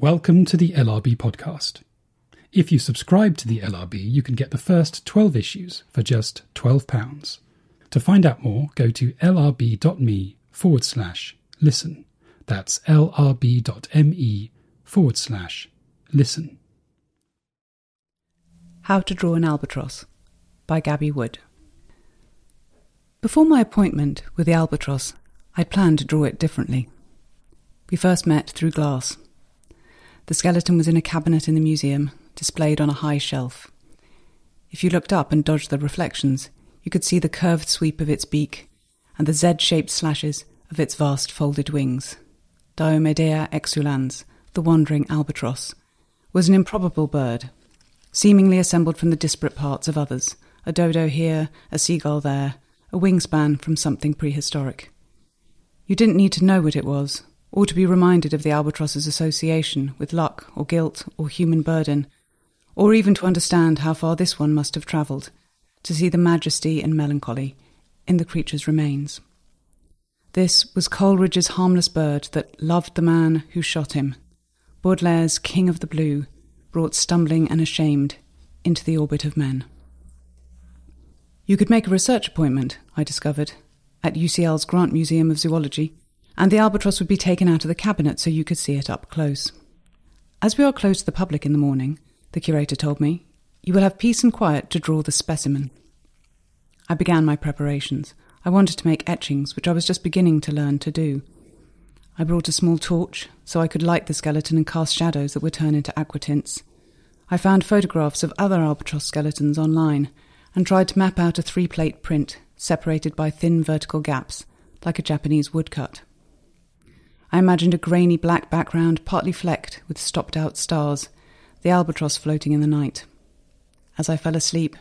Welcome to the LRB podcast. If you subscribe to the LRB, you can get the first 12 issues for just £12. To find out more, go to lrb.me forward slash listen. That's lrb.me forward slash listen. How to Draw an Albatross by Gaby Wood. Before my appointment with the albatross, I planned to draw it differently. We first met through glass. The skeleton was in a cabinet in the museum, displayed on a high shelf. If you looked up and dodged the reflections, you could see the curved sweep of its beak and the Z shaped slashes of its vast folded wings. Diomedea exulans, the wandering albatross, was an improbable bird, seemingly assembled from the disparate parts of others a dodo here, a seagull there, a wingspan from something prehistoric. You didn't need to know what it was, or to be reminded of the albatross's association with luck or guilt or human burden, or even to understand how far this one must have travelled to see the majesty and melancholy in the creature's remains. This was Coleridge's harmless bird that loved the man who shot him. Baudelaire's King of the Blue, brought stumbling and ashamed into the orbit of men. You could make a research appointment, I discovered, at UCL's Grant Museum of Zoology, and the albatross would be taken out of the cabinet so you could see it up close. As we are closed to the public in the morning, the curator told me, you will have peace and quiet to draw the specimen. I began my preparations. I wanted to make etchings, which I was just beginning to learn to do. I brought a small torch so I could light the skeleton and cast shadows that would turn into aquatints. I found photographs of other albatross skeletons online and tried to map out a three plate print separated by thin vertical gaps, like a Japanese woodcut. I imagined a grainy black background partly flecked with stopped out stars, the albatross floating in the night. As I fell asleep,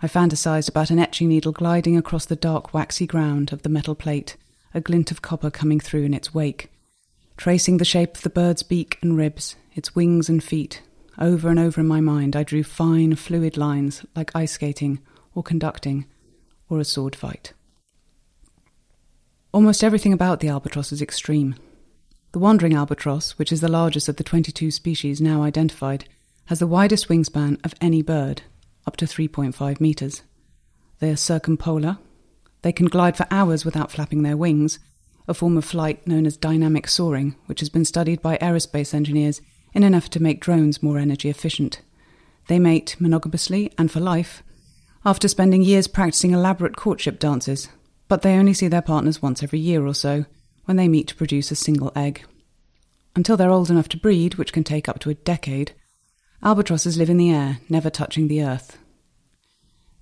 I fantasized about an etching needle gliding across the dark, waxy ground of the metal plate, a glint of copper coming through in its wake, tracing the shape of the bird's beak and ribs, its wings and feet. Over and over in my mind, I drew fine, fluid lines like ice skating or conducting or a sword fight. Almost everything about the albatross is extreme. The wandering albatross, which is the largest of the 22 species now identified, has the widest wingspan of any bird, up to 3.5 metres. They are circumpolar. They can glide for hours without flapping their wings, a form of flight known as dynamic soaring, which has been studied by aerospace engineers in an effort to make drones more energy efficient. They mate monogamously and for life, after spending years practicing elaborate courtship dances, but they only see their partners once every year or so, when they meet to produce a single egg. Until they're old enough to breed, which can take up to a decade, Albatrosses live in the air, never touching the earth.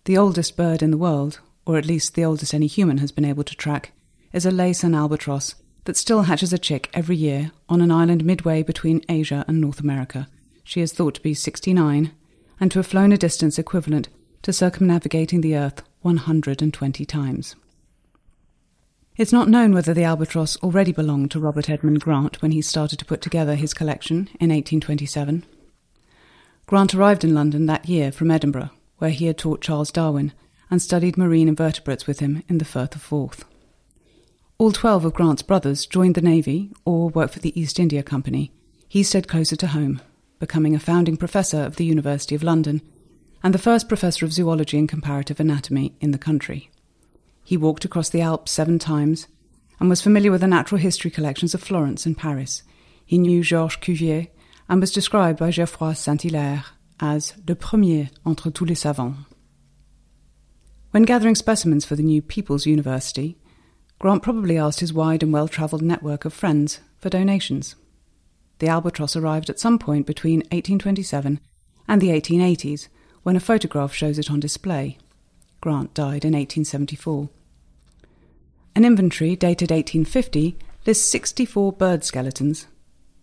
The oldest bird in the world, or at least the oldest any human has been able to track, is a Laysan albatross that still hatches a chick every year on an island midway between Asia and North America. She is thought to be 69 and to have flown a distance equivalent to circumnavigating the Earth 120 times. It's not known whether the albatross already belonged to Robert Edmund Grant when he started to put together his collection in 1827 Grant arrived in London that year from Edinburgh, where he had taught Charles Darwin and studied marine invertebrates with him in the Firth of Forth. All twelve of Grant's brothers joined the Navy or worked for the East India Company. He stayed closer to home, becoming a founding professor of the University of London and the first professor of zoology and comparative anatomy in the country. He walked across the Alps seven times and was familiar with the natural history collections of Florence and Paris. He knew Georges Cuvier and was described by Geoffroy Saint-Hilaire as le premier entre tous les savants. When gathering specimens for the new People's University, Grant probably asked his wide and well travelled network of friends for donations. The albatross arrived at some point between 1827 and the 1880s when a photograph shows it on display. Grant died in 1874. An inventory dated 1850 lists 64 bird skeletons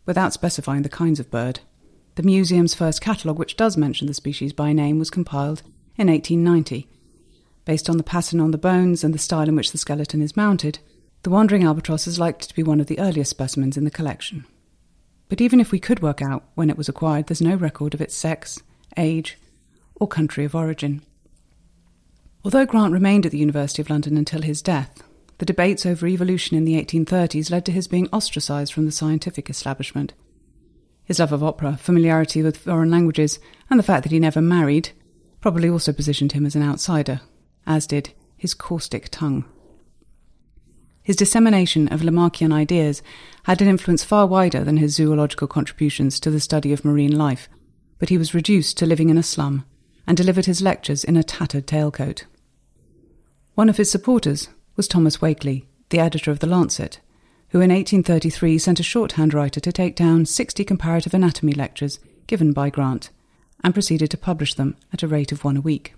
without specifying the kinds of bird. The museum's first catalogue, which does mention the species by name, was compiled in 1890. Based on the pattern on the bones and the style in which the skeleton is mounted, the wandering albatross is likely to be one of the earliest specimens in the collection. But even if we could work out when it was acquired, there's no record of its sex, age, or country of origin. Although Grant remained at the University of London until his death, the debates over evolution in the 1830s led to his being ostracised from the scientific establishment. His love of opera, familiarity with foreign languages, and the fact that he never married probably also positioned him as an outsider, as did his caustic tongue. His dissemination of Lamarckian ideas had an influence far wider than his zoological contributions to the study of marine life, but he was reduced to living in a slum and delivered his lectures in a tattered tailcoat. One of his supporters was Thomas Wakley, the editor of The Lancet, who in 1833 sent a shorthand writer to take down 60 comparative anatomy lectures given by Grant and proceeded to publish them at a rate of one a week.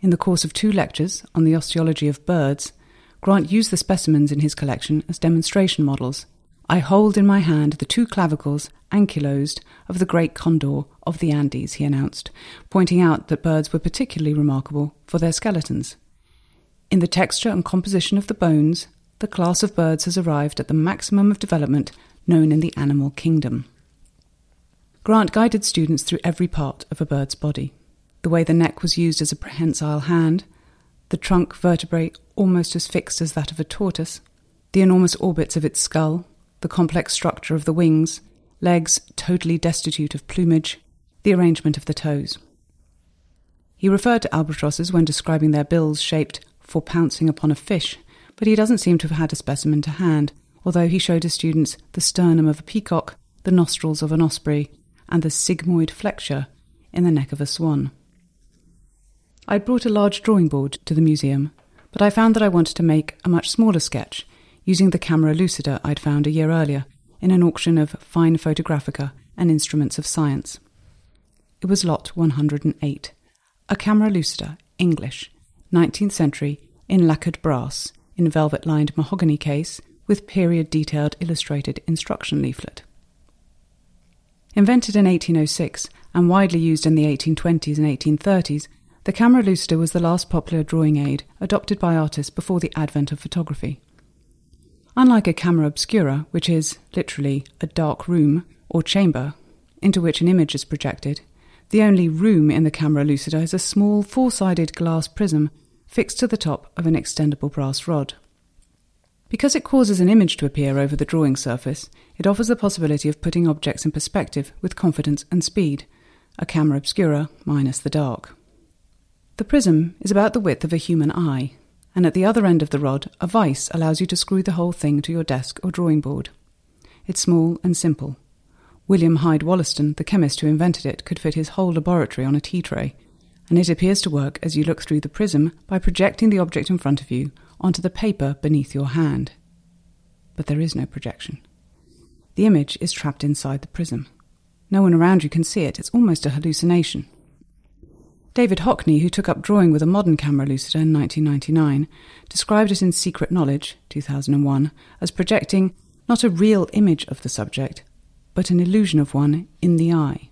In the course of two lectures on the osteology of birds, Grant used the specimens in his collection as demonstration models. I hold in my hand the two clavicles, ankylosed, of the great condor of the Andes, he announced, pointing out that birds were particularly remarkable for their skeletons. In the texture and composition of the bones, the class of birds has arrived at the maximum of development known in the animal kingdom. Grant guided students through every part of a bird's body the way the neck was used as a prehensile hand, the trunk vertebrae almost as fixed as that of a tortoise, the enormous orbits of its skull, the complex structure of the wings, legs totally destitute of plumage, the arrangement of the toes. He referred to albatrosses when describing their bills shaped for pouncing upon a fish, but he doesn't seem to have had a specimen to hand, although he showed his students the sternum of a peacock, the nostrils of an osprey, and the sigmoid flexure in the neck of a swan. I brought a large drawing board to the museum, but I found that I wanted to make a much smaller sketch using the camera lucida I'd found a year earlier in an auction of fine photographica and instruments of science. It was lot 108, a camera lucida, English, 19th century, in lacquered brass, in velvet lined mahogany case, with period detailed illustrated instruction leaflet. Invented in 1806 and widely used in the 1820s and 1830s, the camera lucida was the last popular drawing aid adopted by artists before the advent of photography. Unlike a camera obscura, which is literally a dark room or chamber into which an image is projected, the only room in the camera lucida is a small four sided glass prism fixed to the top of an extendable brass rod. Because it causes an image to appear over the drawing surface, it offers the possibility of putting objects in perspective with confidence and speed, a camera obscura minus the dark. The prism is about the width of a human eye, and at the other end of the rod, a vise allows you to screw the whole thing to your desk or drawing board. It's small and simple, William Hyde Wollaston, the chemist who invented it, could fit his whole laboratory on a tea tray, and it appears to work as you look through the prism by projecting the object in front of you onto the paper beneath your hand. But there is no projection. The image is trapped inside the prism. No one around you can see it, it's almost a hallucination. David Hockney, who took up drawing with a modern camera lucida in 1999, described it in Secret Knowledge, 2001, as projecting not a real image of the subject, but an illusion of one in the eye.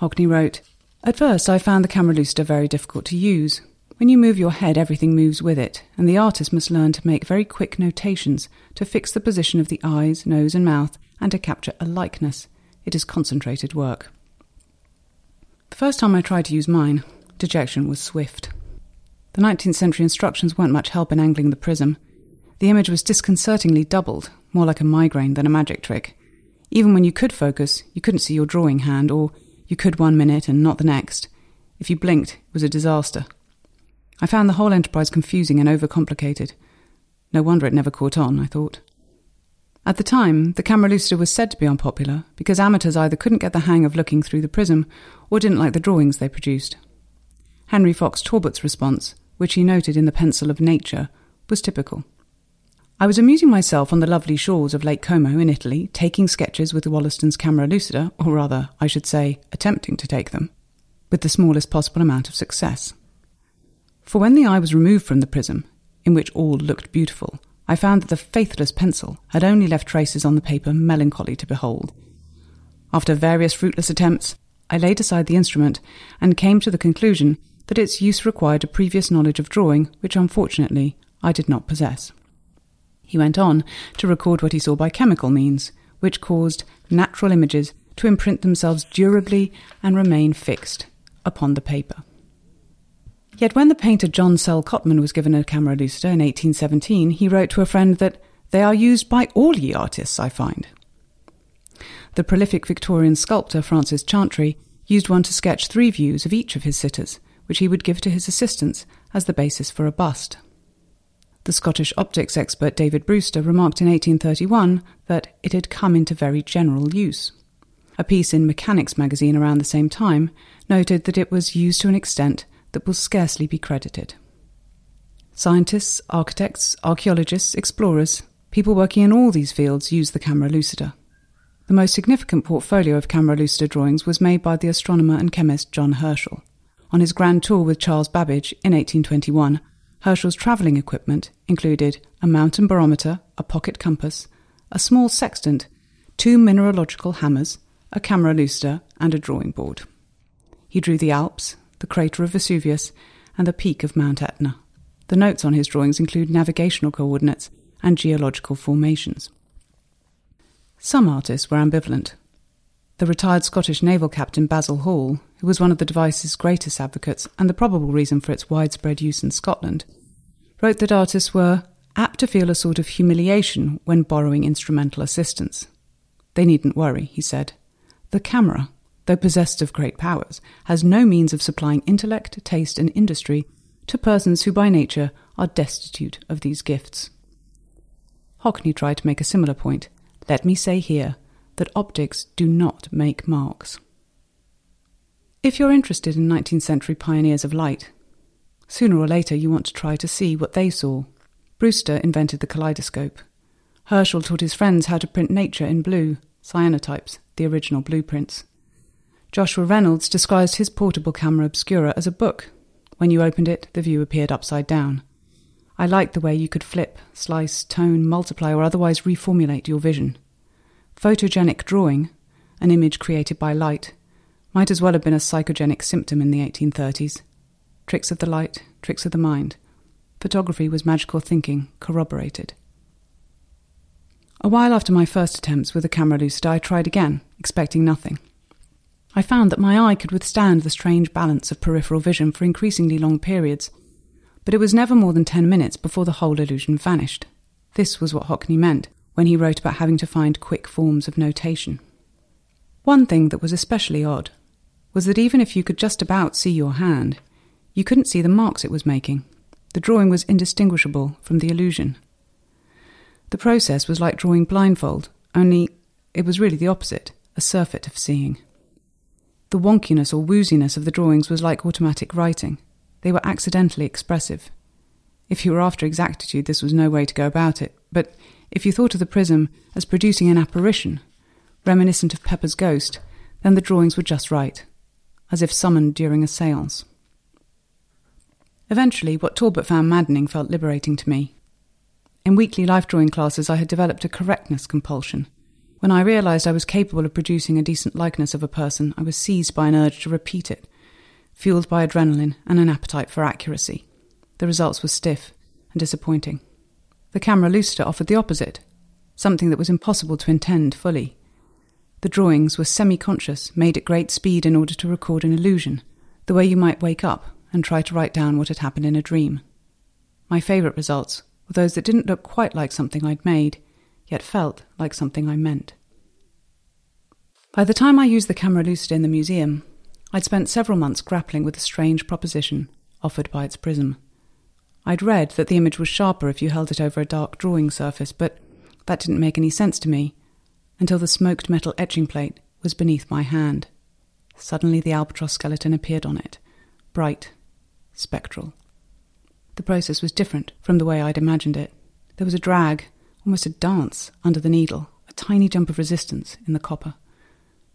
Hockney wrote, At first I found the camera lucida very difficult to use. When you move your head, everything moves with it, and the artist must learn to make very quick notations to fix the position of the eyes, nose, and mouth, and to capture a likeness. It is concentrated work. The first time I tried to use mine, dejection was swift. The 19th century instructions weren't much help in angling the prism. The image was disconcertingly doubled, more like a migraine than a magic trick, even when you could focus, you couldn't see your drawing hand, or you could one minute and not the next. If you blinked, it was a disaster. I found the whole enterprise confusing and overcomplicated. No wonder it never caught on, I thought. At the time, the camera lucida was said to be unpopular because amateurs either couldn't get the hang of looking through the prism or didn't like the drawings they produced. Henry Fox Talbot's response, which he noted in the Pencil of Nature, was typical. I was amusing myself on the lovely shores of Lake Como in Italy, taking sketches with the Wollaston's camera lucida, or rather, I should say, attempting to take them, with the smallest possible amount of success. For when the eye was removed from the prism, in which all looked beautiful, I found that the faithless pencil had only left traces on the paper melancholy to behold. After various fruitless attempts, I laid aside the instrument and came to the conclusion that its use required a previous knowledge of drawing, which unfortunately I did not possess. He went on to record what he saw by chemical means, which caused natural images to imprint themselves durably and remain fixed upon the paper. Yet when the painter John Sell Cotman was given a camera lucida in 1817, he wrote to a friend that they are used by all ye artists, I find. The prolific Victorian sculptor Francis Chantrey used one to sketch three views of each of his sitters, which he would give to his assistants as the basis for a bust. The Scottish optics expert David Brewster remarked in 1831 that it had come into very general use. A piece in Mechanics magazine around the same time noted that it was used to an extent that will scarcely be credited. Scientists, architects, archaeologists, explorers, people working in all these fields use the camera lucida. The most significant portfolio of camera lucida drawings was made by the astronomer and chemist John Herschel. On his grand tour with Charles Babbage in 1821, Herschel's travelling equipment included a mountain barometer, a pocket compass, a small sextant, two mineralogical hammers, a camera lucida, and a drawing board. He drew the Alps, the crater of Vesuvius, and the peak of Mount Etna. The notes on his drawings include navigational coordinates and geological formations. Some artists were ambivalent. The retired Scottish naval captain Basil Hall, who was one of the device's greatest advocates and the probable reason for its widespread use in Scotland, wrote that artists were apt to feel a sort of humiliation when borrowing instrumental assistance. They needn't worry, he said. The camera, though possessed of great powers, has no means of supplying intellect, taste, and industry to persons who by nature are destitute of these gifts. Hockney tried to make a similar point, let me say here that optics do not make marks. If you're interested in 19th century pioneers of light, sooner or later you want to try to see what they saw. Brewster invented the kaleidoscope. Herschel taught his friends how to print nature in blue, cyanotypes, the original blueprints. Joshua Reynolds described his portable camera obscura as a book. When you opened it, the view appeared upside down. I liked the way you could flip, slice, tone, multiply, or otherwise reformulate your vision. Photogenic drawing, an image created by light, might as well have been a psychogenic symptom in the 1830s. Tricks of the light, tricks of the mind. Photography was magical thinking, corroborated. A while after my first attempts with the camera lucida, I tried again, expecting nothing. I found that my eye could withstand the strange balance of peripheral vision for increasingly long periods, but it was never more than ten minutes before the whole illusion vanished. This was what Hockney meant when he wrote about having to find quick forms of notation. One thing that was especially odd was that even if you could just about see your hand, you couldn't see the marks it was making. The drawing was indistinguishable from the illusion. The process was like drawing blindfold, only it was really the opposite a surfeit of seeing. The wonkiness or wooziness of the drawings was like automatic writing. They were accidentally expressive. If you were after exactitude, this was no way to go about it, but if you thought of the prism as producing an apparition, reminiscent of Pepper's ghost, then the drawings were just right, as if summoned during a seance. Eventually, what Talbot found maddening felt liberating to me. In weekly life drawing classes, I had developed a correctness compulsion. When I realized I was capable of producing a decent likeness of a person, I was seized by an urge to repeat it, fueled by adrenaline and an appetite for accuracy. The results were stiff and disappointing. The camera lucida offered the opposite, something that was impossible to intend fully. The drawings were semi conscious, made at great speed in order to record an illusion, the way you might wake up and try to write down what had happened in a dream. My favourite results were those that didn't look quite like something I'd made, yet felt like something I meant. By the time I used the camera lucida in the museum, I'd spent several months grappling with the strange proposition offered by its prism. I'd read that the image was sharper if you held it over a dark drawing surface, but that didn't make any sense to me until the smoked metal etching plate was beneath my hand. Suddenly the albatross skeleton appeared on it, bright, spectral. The process was different from the way I'd imagined it. There was a drag, almost a dance, under the needle, a tiny jump of resistance in the copper.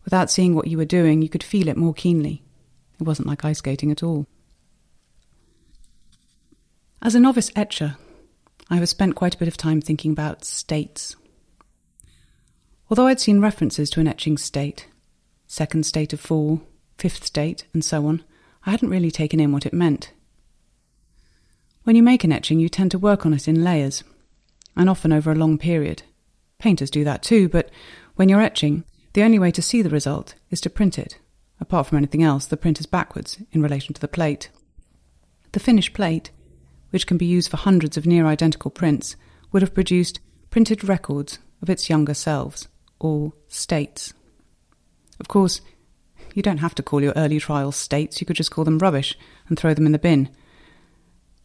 Without seeing what you were doing, you could feel it more keenly. It wasn't like ice skating at all. As a novice etcher, I have spent quite a bit of time thinking about states. Although I'd seen references to an etching state, second state of fall, fifth state, and so on, I hadn't really taken in what it meant. When you make an etching, you tend to work on it in layers, and often over a long period. Painters do that too, but when you're etching, the only way to see the result is to print it. Apart from anything else, the print is backwards in relation to the plate. The finished plate, which can be used for hundreds of near identical prints, would have produced printed records of its younger selves, or states. Of course, you don't have to call your early trials states, you could just call them rubbish and throw them in the bin.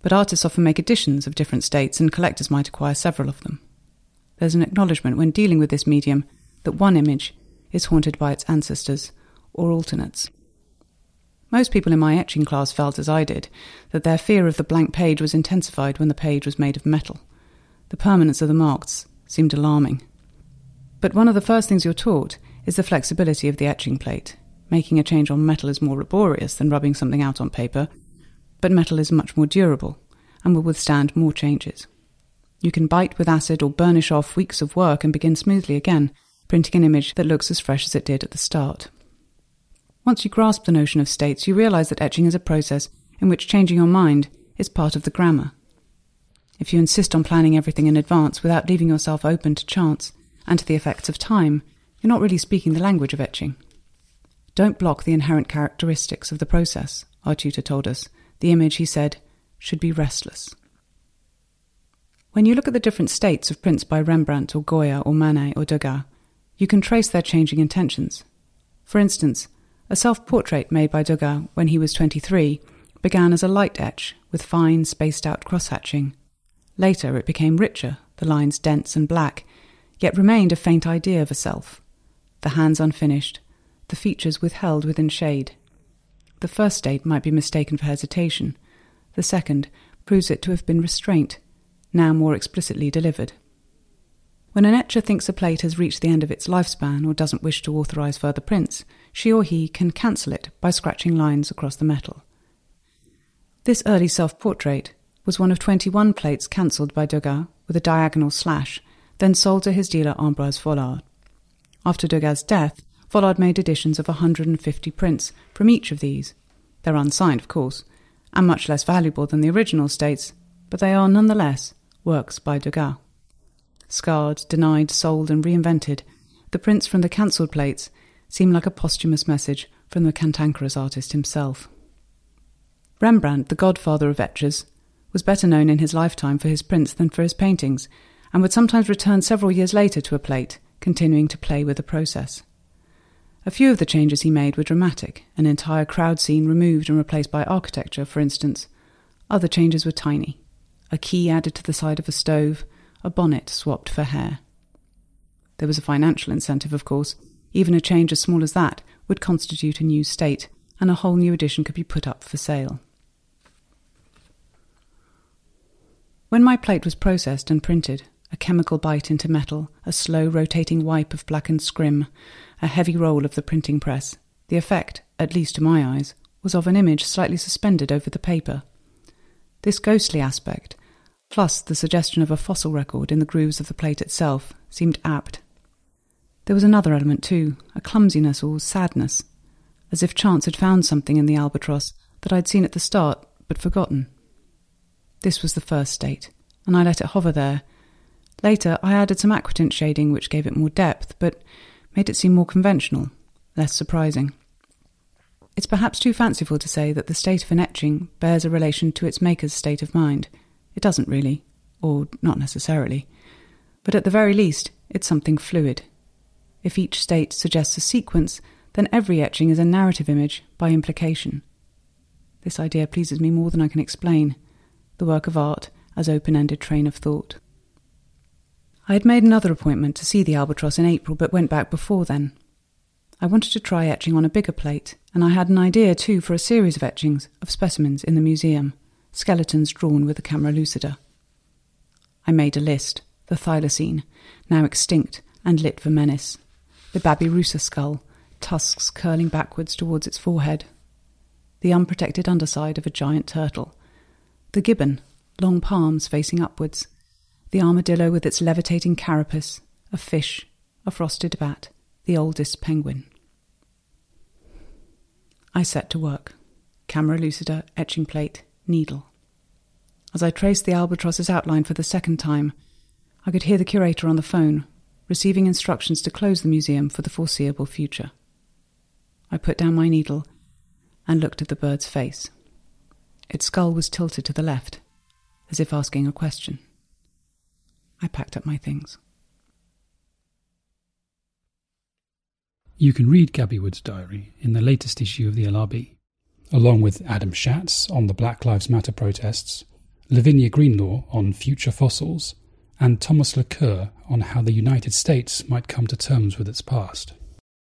But artists often make editions of different states, and collectors might acquire several of them. There's an acknowledgement when dealing with this medium that one image is haunted by its ancestors or alternates. Most people in my etching class felt, as I did, that their fear of the blank page was intensified when the page was made of metal. The permanence of the marks seemed alarming. But one of the first things you're taught is the flexibility of the etching plate. Making a change on metal is more laborious than rubbing something out on paper, but metal is much more durable and will withstand more changes. You can bite with acid or burnish off weeks of work and begin smoothly again, printing an image that looks as fresh as it did at the start. Once you grasp the notion of states, you realize that etching is a process in which changing your mind is part of the grammar. If you insist on planning everything in advance without leaving yourself open to chance and to the effects of time, you're not really speaking the language of etching. Don't block the inherent characteristics of the process, our tutor told us. The image, he said, should be restless. When you look at the different states of prints by Rembrandt or Goya or Manet or Degas, you can trace their changing intentions. For instance, a self portrait made by Degas when he was 23 began as a light etch with fine, spaced out cross hatching. Later it became richer, the lines dense and black, yet remained a faint idea of a self. The hands unfinished, the features withheld within shade. The first state might be mistaken for hesitation. The second proves it to have been restraint, now more explicitly delivered. When an etcher thinks a plate has reached the end of its lifespan or doesn't wish to authorize further prints, she or he can cancel it by scratching lines across the metal. This early self portrait was one of 21 plates cancelled by Degas with a diagonal slash, then sold to his dealer Ambroise Vollard. After Degas' death, Vollard made editions of 150 prints from each of these. They're unsigned, of course, and much less valuable than the original states, but they are nonetheless works by Degas scarred, denied, sold, and reinvented, the prints from the cancelled plates seem like a posthumous message from the cantankerous artist himself. Rembrandt, the godfather of etchers, was better known in his lifetime for his prints than for his paintings, and would sometimes return several years later to a plate, continuing to play with the process. A few of the changes he made were dramatic, an entire crowd scene removed and replaced by architecture, for instance. Other changes were tiny. A key added to the side of a stove, a bonnet swapped for hair. There was a financial incentive, of course. Even a change as small as that would constitute a new state, and a whole new edition could be put up for sale. When my plate was processed and printed, a chemical bite into metal, a slow rotating wipe of blackened scrim, a heavy roll of the printing press, the effect, at least to my eyes, was of an image slightly suspended over the paper. This ghostly aspect plus the suggestion of a fossil record in the grooves of the plate itself, seemed apt. There was another element too, a clumsiness or sadness, as if chance had found something in the albatross that I'd seen at the start but forgotten. This was the first state, and I let it hover there. Later, I added some aquatint shading which gave it more depth, but made it seem more conventional, less surprising. It's perhaps too fanciful to say that the state of an etching bears a relation to its maker's state of mind. It doesn't really, or not necessarily. But at the very least, it's something fluid. If each state suggests a sequence, then every etching is a narrative image by implication. This idea pleases me more than I can explain the work of art as open ended train of thought. I had made another appointment to see the albatross in April, but went back before then. I wanted to try etching on a bigger plate, and I had an idea too for a series of etchings of specimens in the museum skeletons drawn with the camera lucida. I made a list the thylacine, now extinct and lit for menace, the babirusa skull, tusks curling backwards towards its forehead, the unprotected underside of a giant turtle, the gibbon, long palms facing upwards, the armadillo with its levitating carapace, a fish, a frosted bat, the oldest penguin. I set to work. Camera lucida, etching plate, needle. As I traced the albatross's outline for the second time, I could hear the curator on the phone, receiving instructions to close the museum for the foreseeable future. I put down my needle and looked at the bird's face. Its skull was tilted to the left, as if asking a question. I packed up my things. You can read Gaby Wood's diary in the latest issue of the LRB, along with Adam Schatz on the Black Lives Matter protests, Lavinia Greenlaw on future fossils, and Thomas Laqueur on how the United States might come to terms with its past.